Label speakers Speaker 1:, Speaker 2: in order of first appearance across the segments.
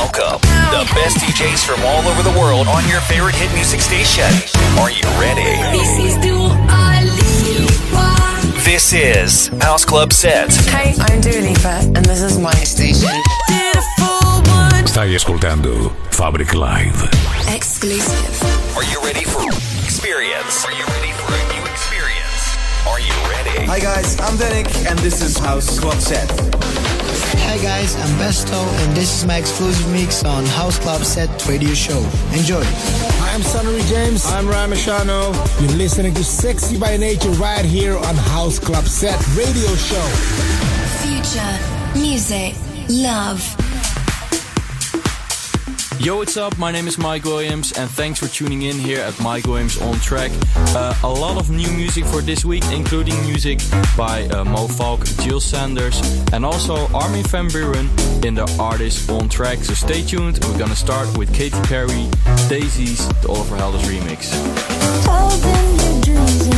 Speaker 1: Welcome, the best DJs from all over the world on your favorite hit music station. Are you ready?
Speaker 2: This is Dua Lipa.
Speaker 1: This is House Club Set.
Speaker 3: Hey, I'm Dua Lipa, and this is my station.
Speaker 2: Beautiful one.
Speaker 4: Stai ascoltando Fabric Live.
Speaker 2: Exclusive.
Speaker 1: Are you ready for experience? Are you ready for a new experience? Are you ready?
Speaker 5: Hi guys, I'm Danik and this is House Club Set.
Speaker 6: Hi guys, I'm Besto and this is my exclusive mix on House Club Set Radio Show. Enjoy.
Speaker 7: Hi, I'm Sonny James. I'm Ramashano. You're listening to Sexy by Nature right here on House Club Set Radio Show.
Speaker 2: Future. Music. Love.
Speaker 8: Yo, what's up? My name is Mike Williams, and thanks for tuning in here at Mike Williams on Track. Uh, a lot of new music for this week, including music by uh, Mo Falk, Jill Sanders, and also Armin van Buuren in the Artist on Track. So stay tuned. We're gonna start with Katy Perry, Daisies, the Oliver Heldens remix.
Speaker 9: Told them your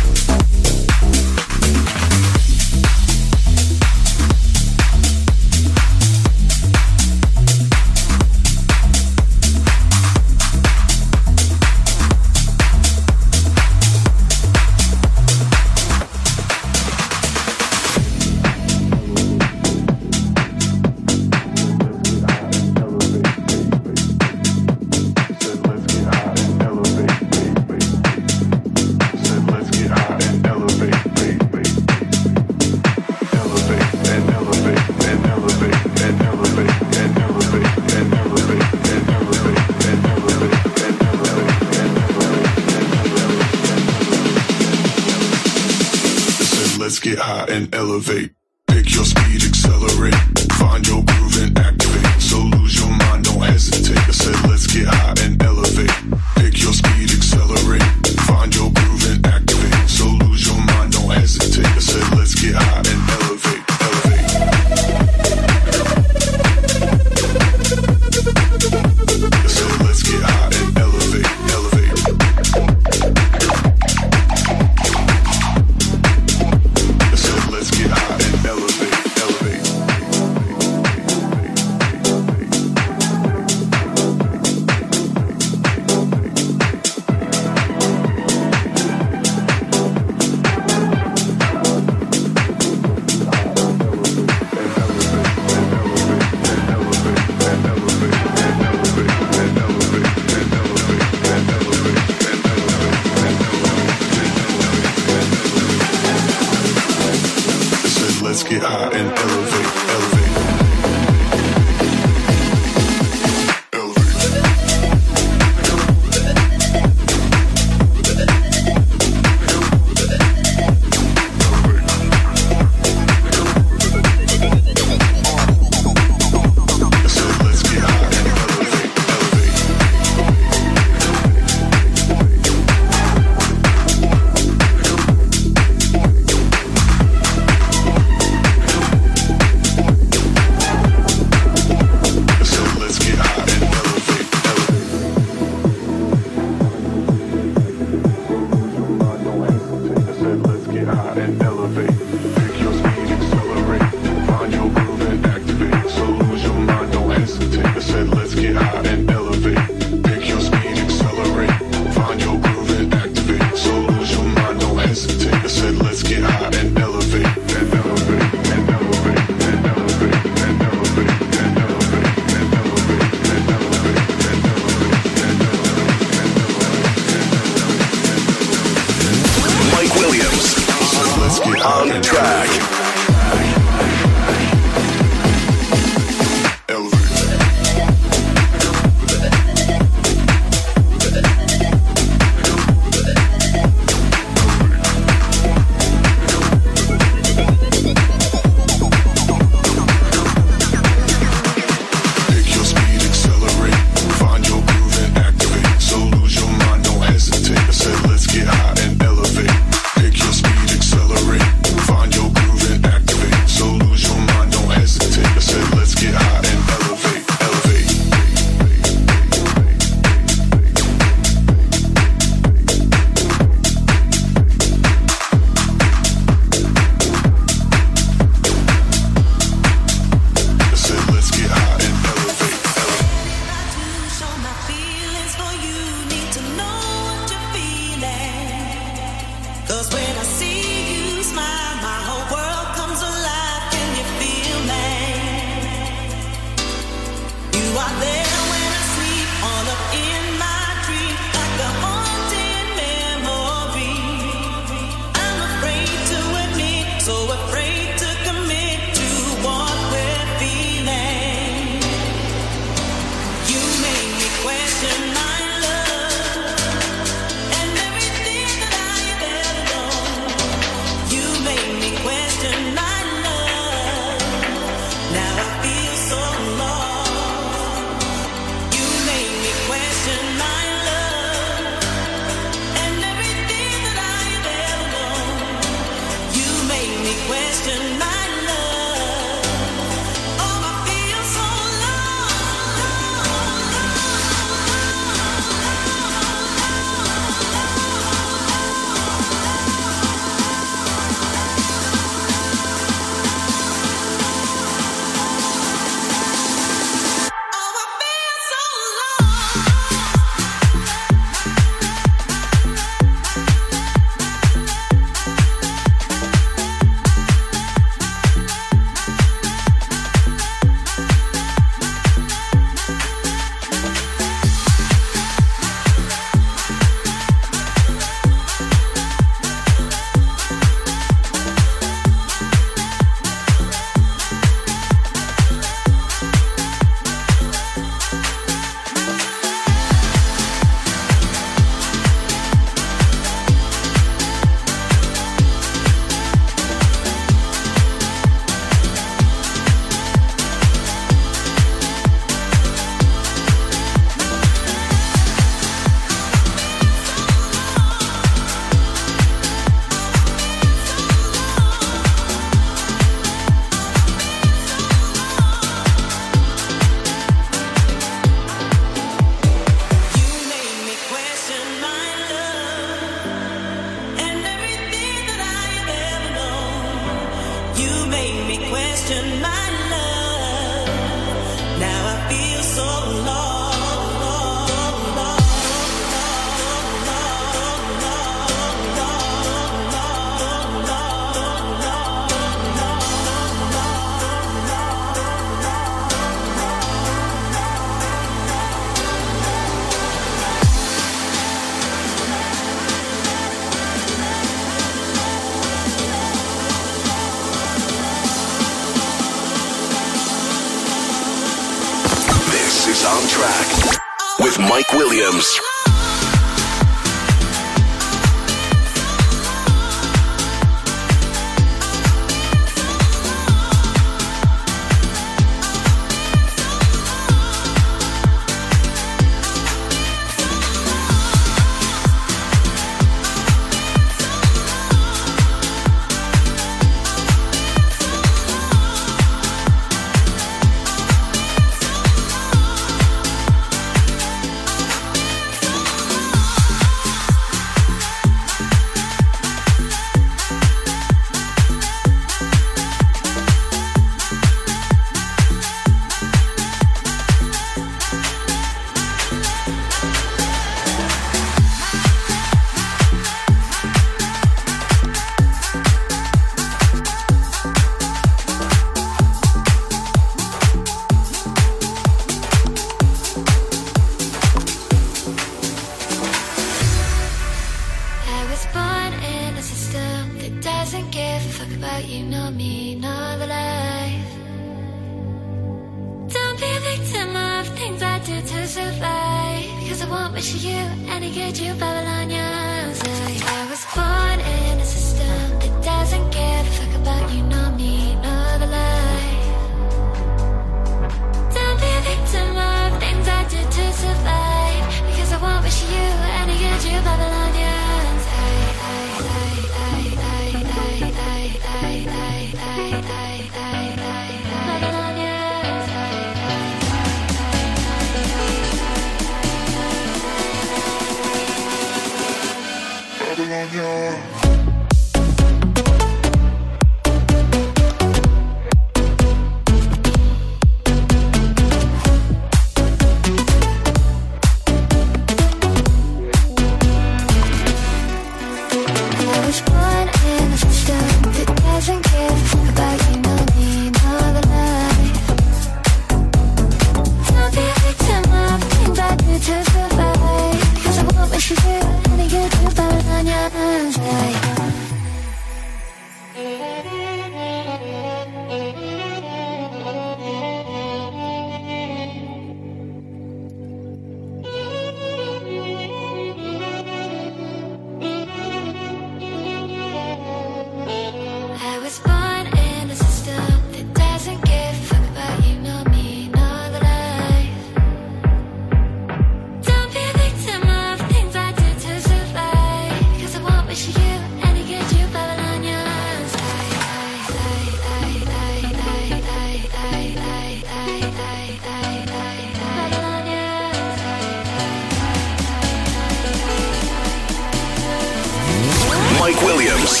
Speaker 1: Mike Williams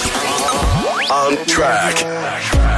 Speaker 1: on track.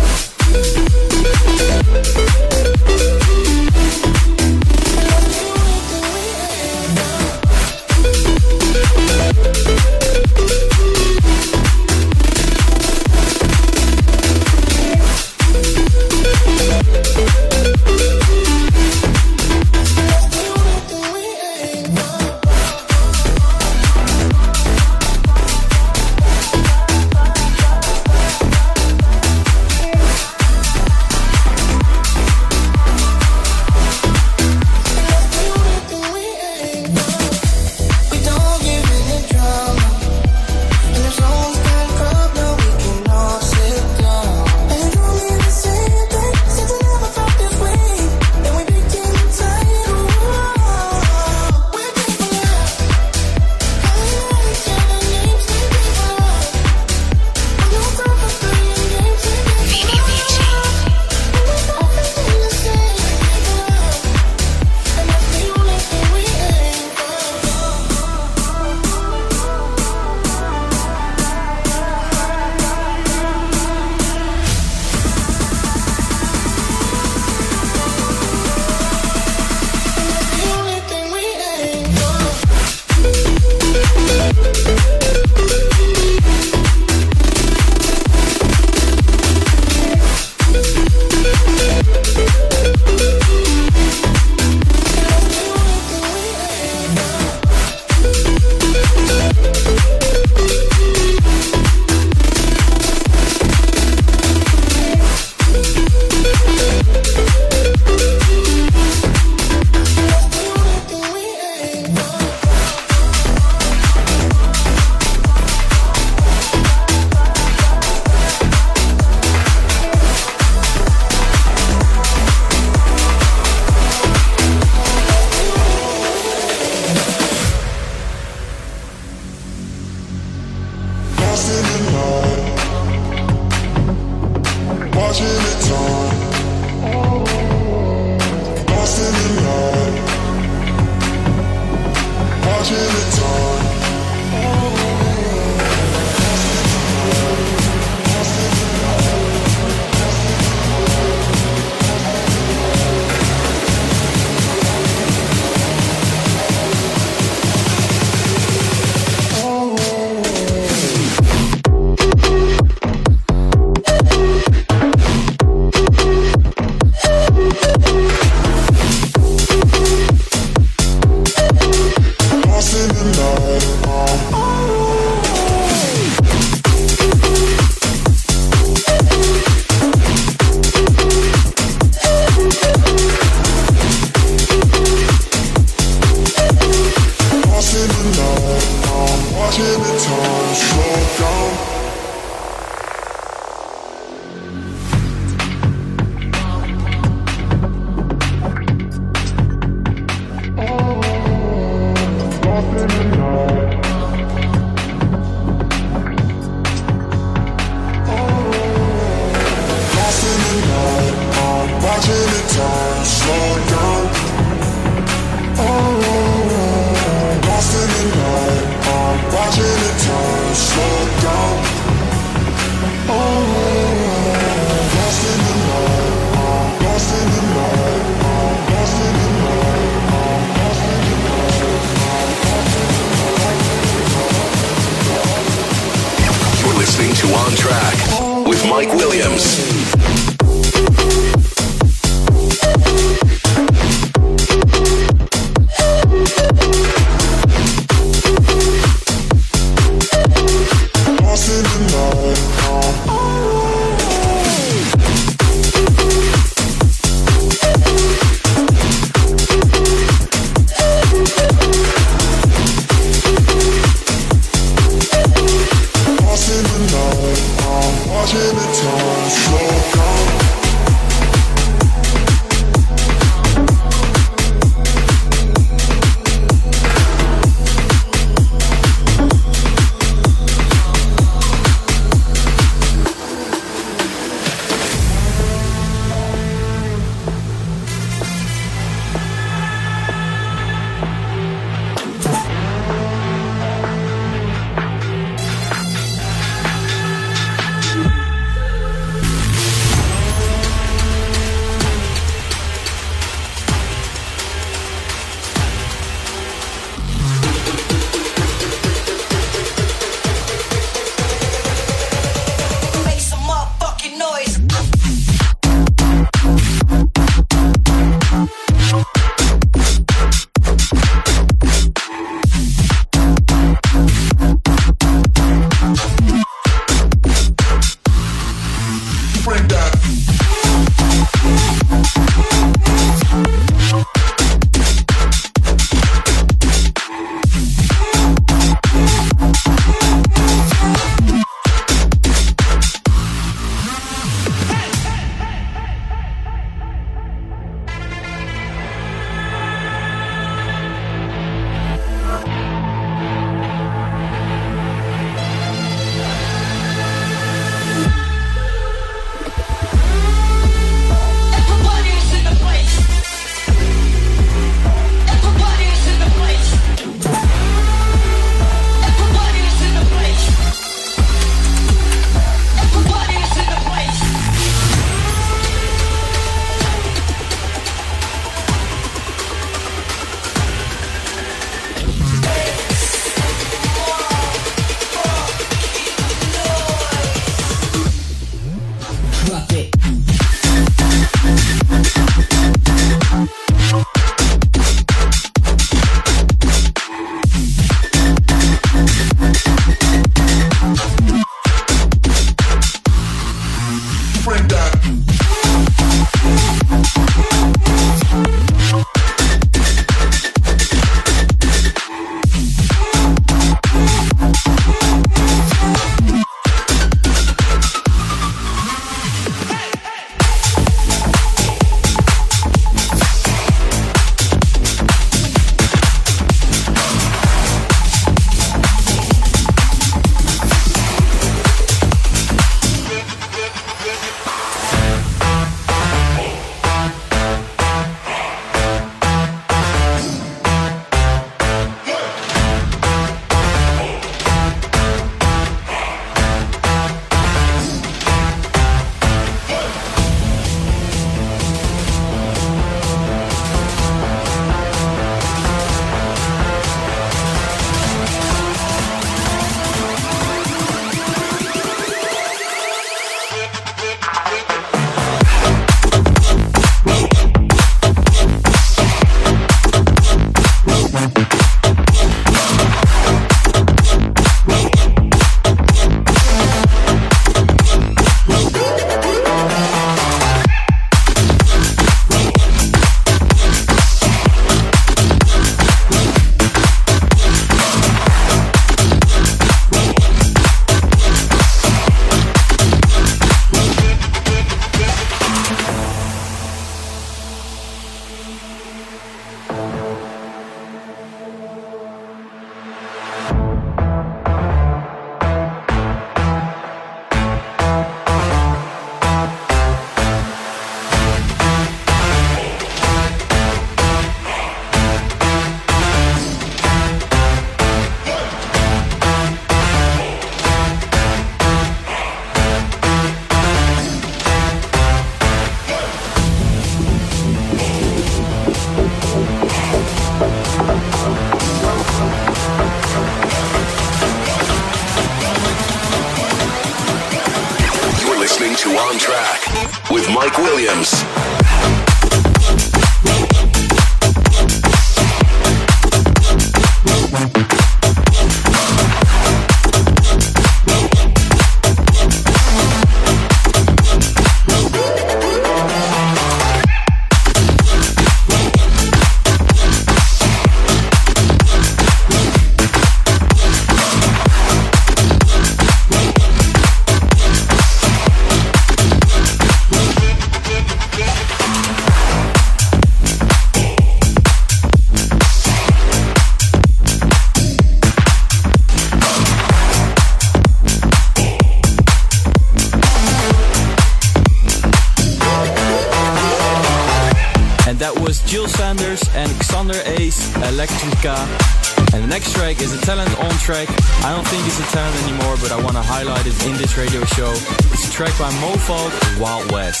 Speaker 1: Track
Speaker 10: by Mo Falk, Wild West.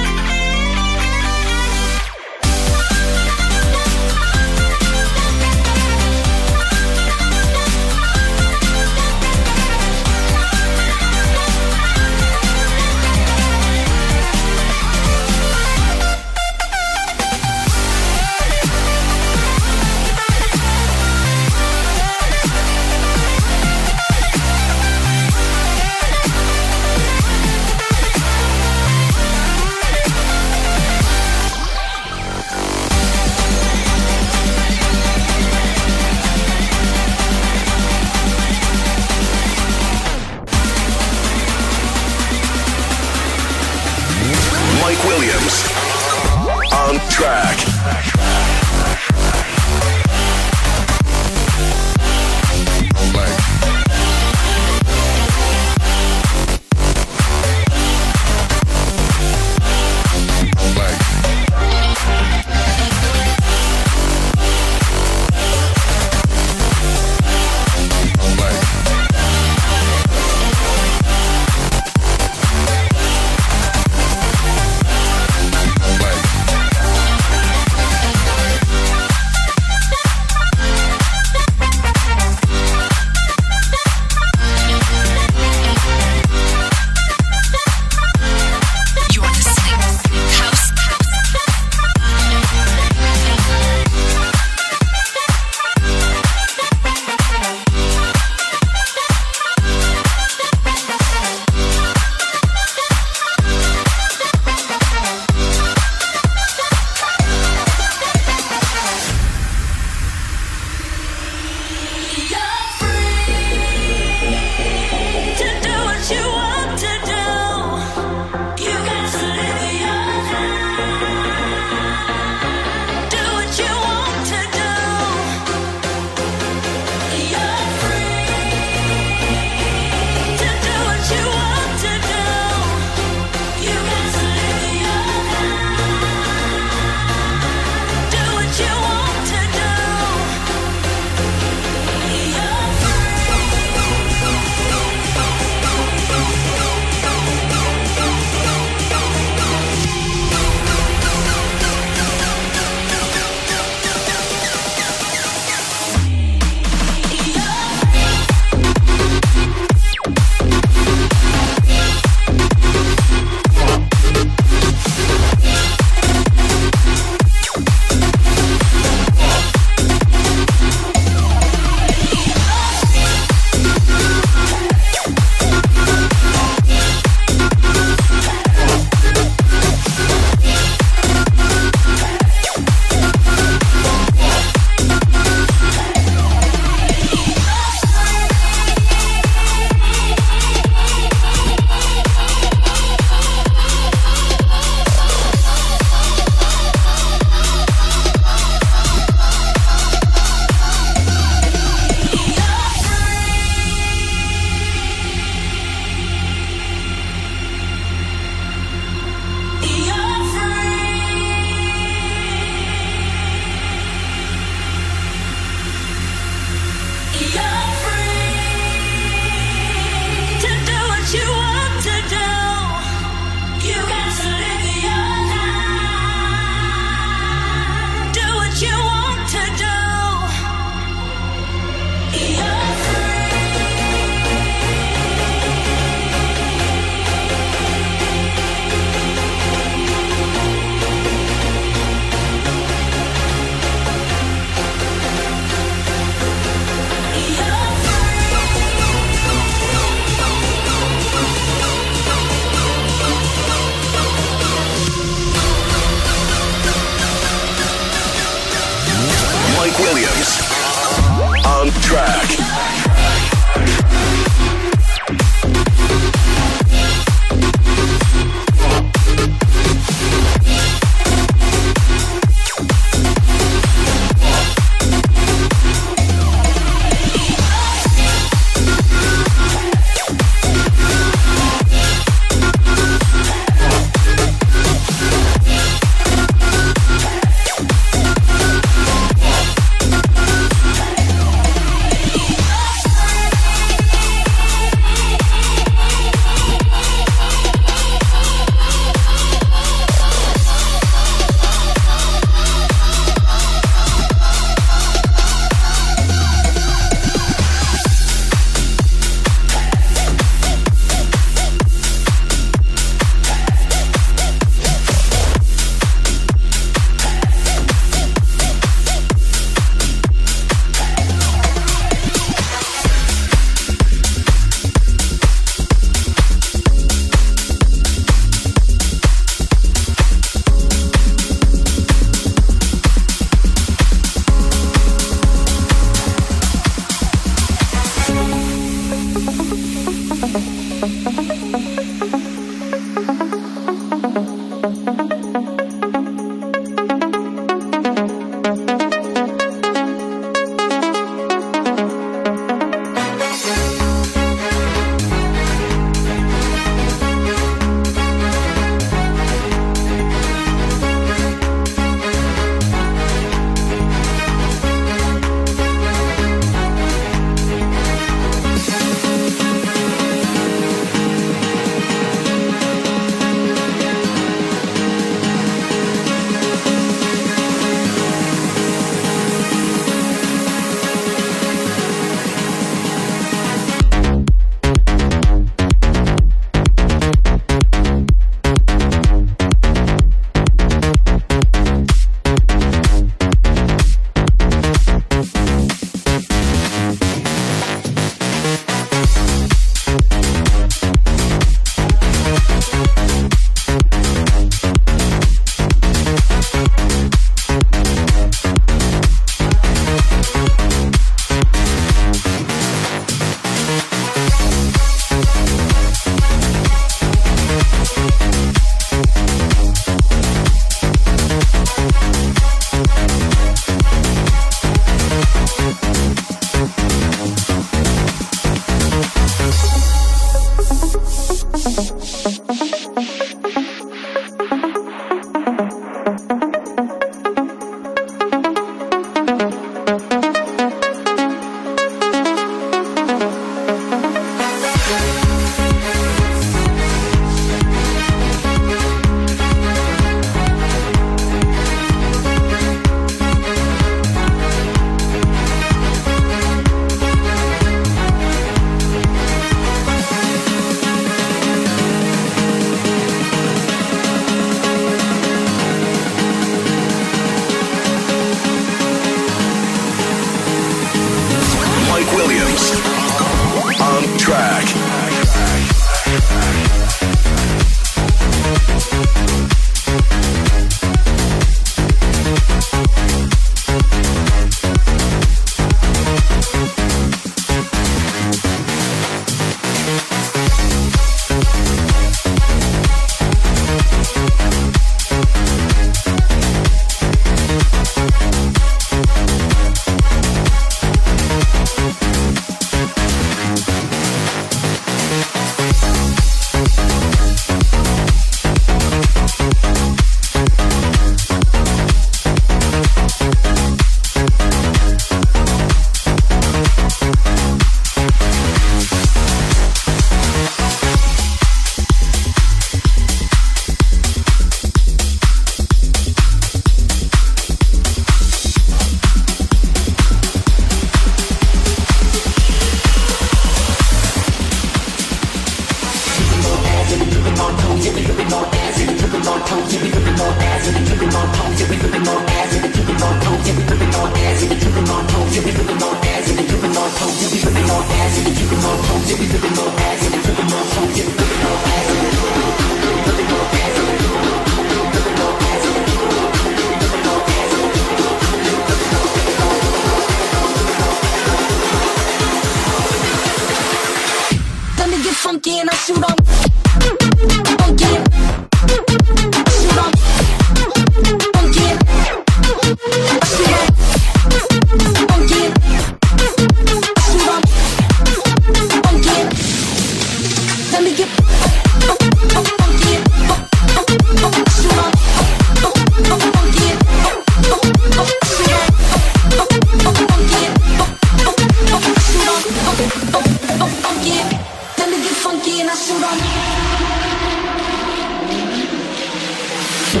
Speaker 11: You're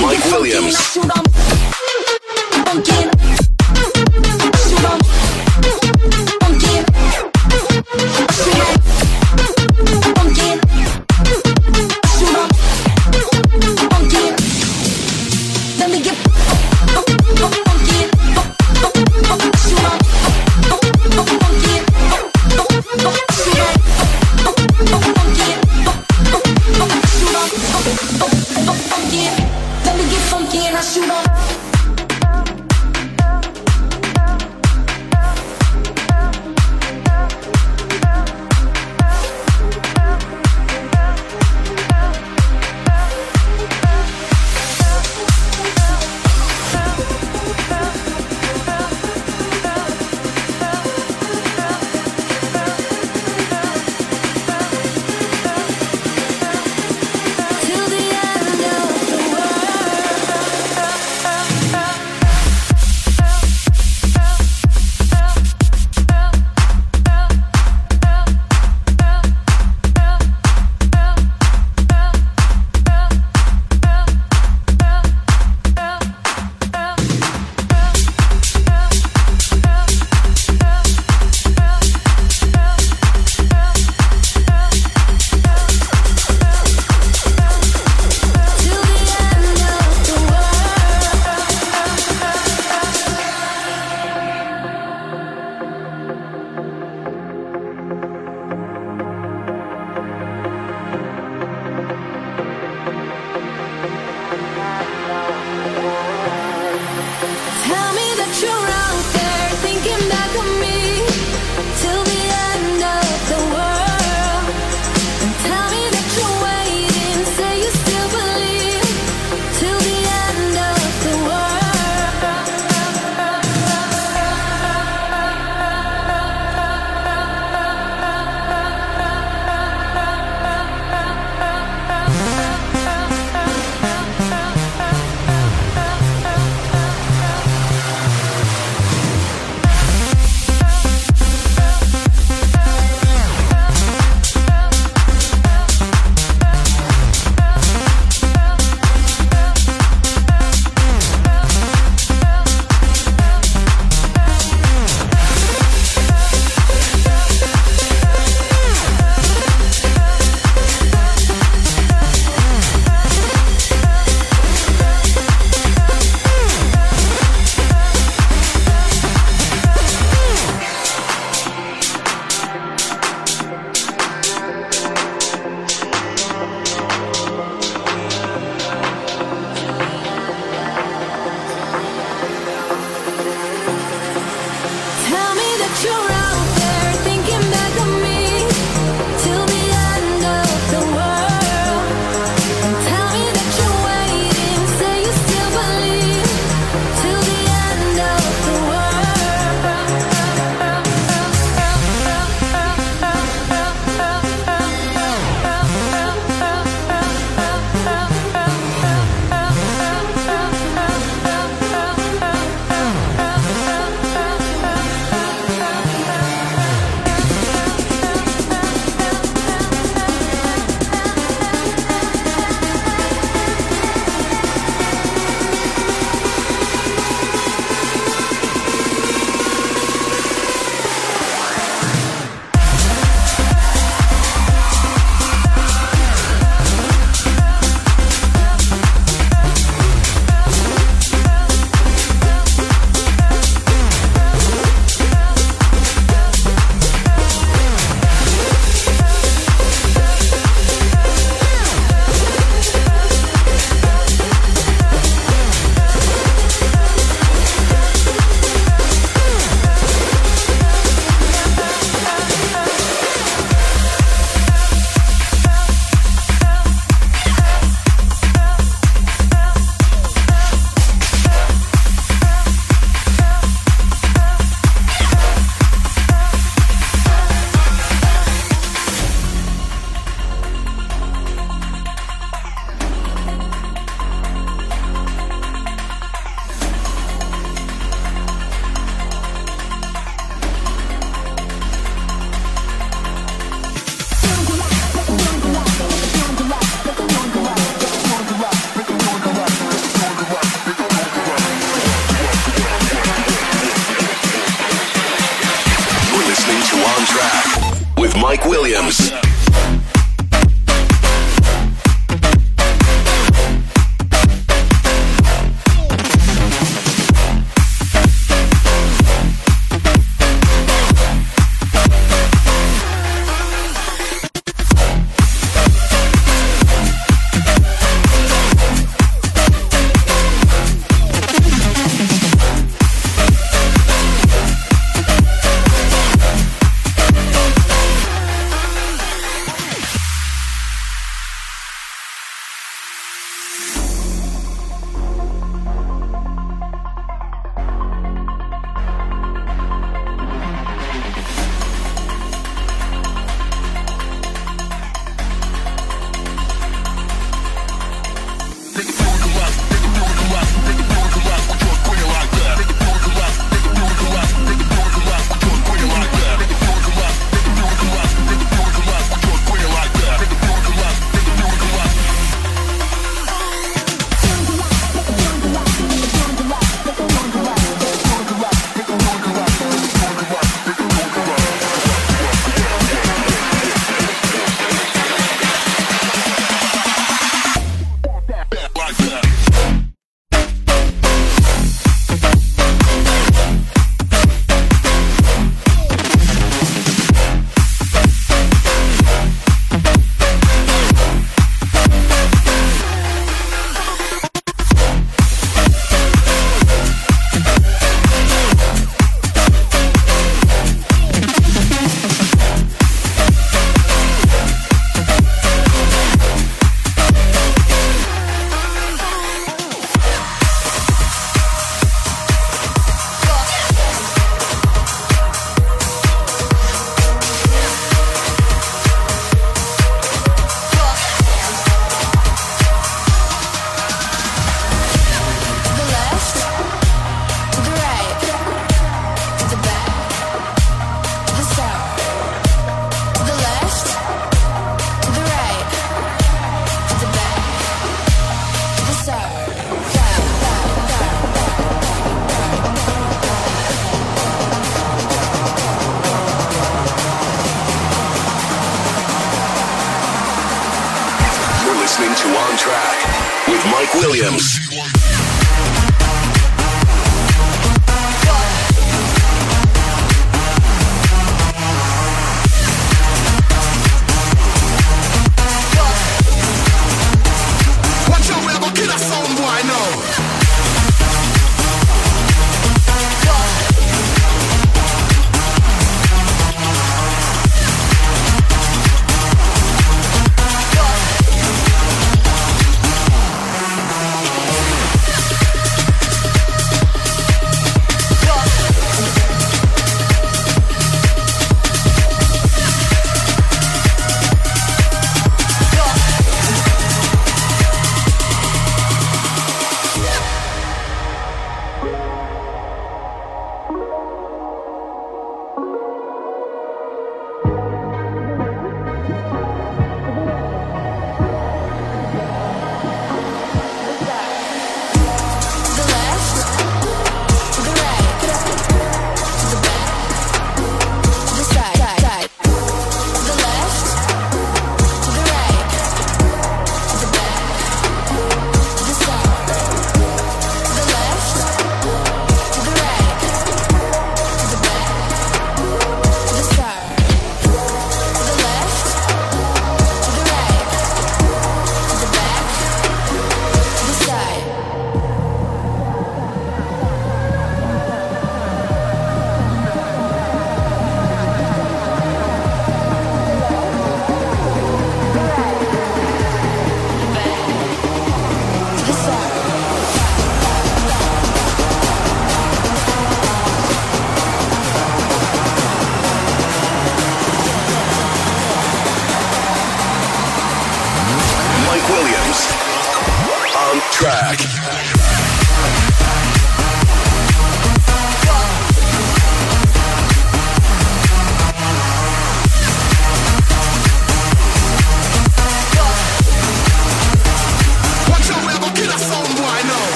Speaker 11: Mike Williams.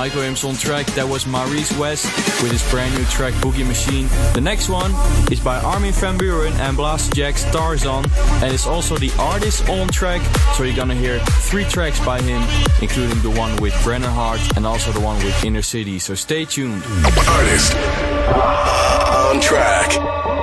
Speaker 8: Here at on track. That was Maurice West with his brand new track Boogie Machine. The next one is by Armin van Buuren and Blast Blasterjaxx Tarzan, and it's also the artist on track. So you're gonna hear three tracks by him, including the one with Brennan Heart and also the one with Inner City. So stay tuned.
Speaker 1: Artist on track.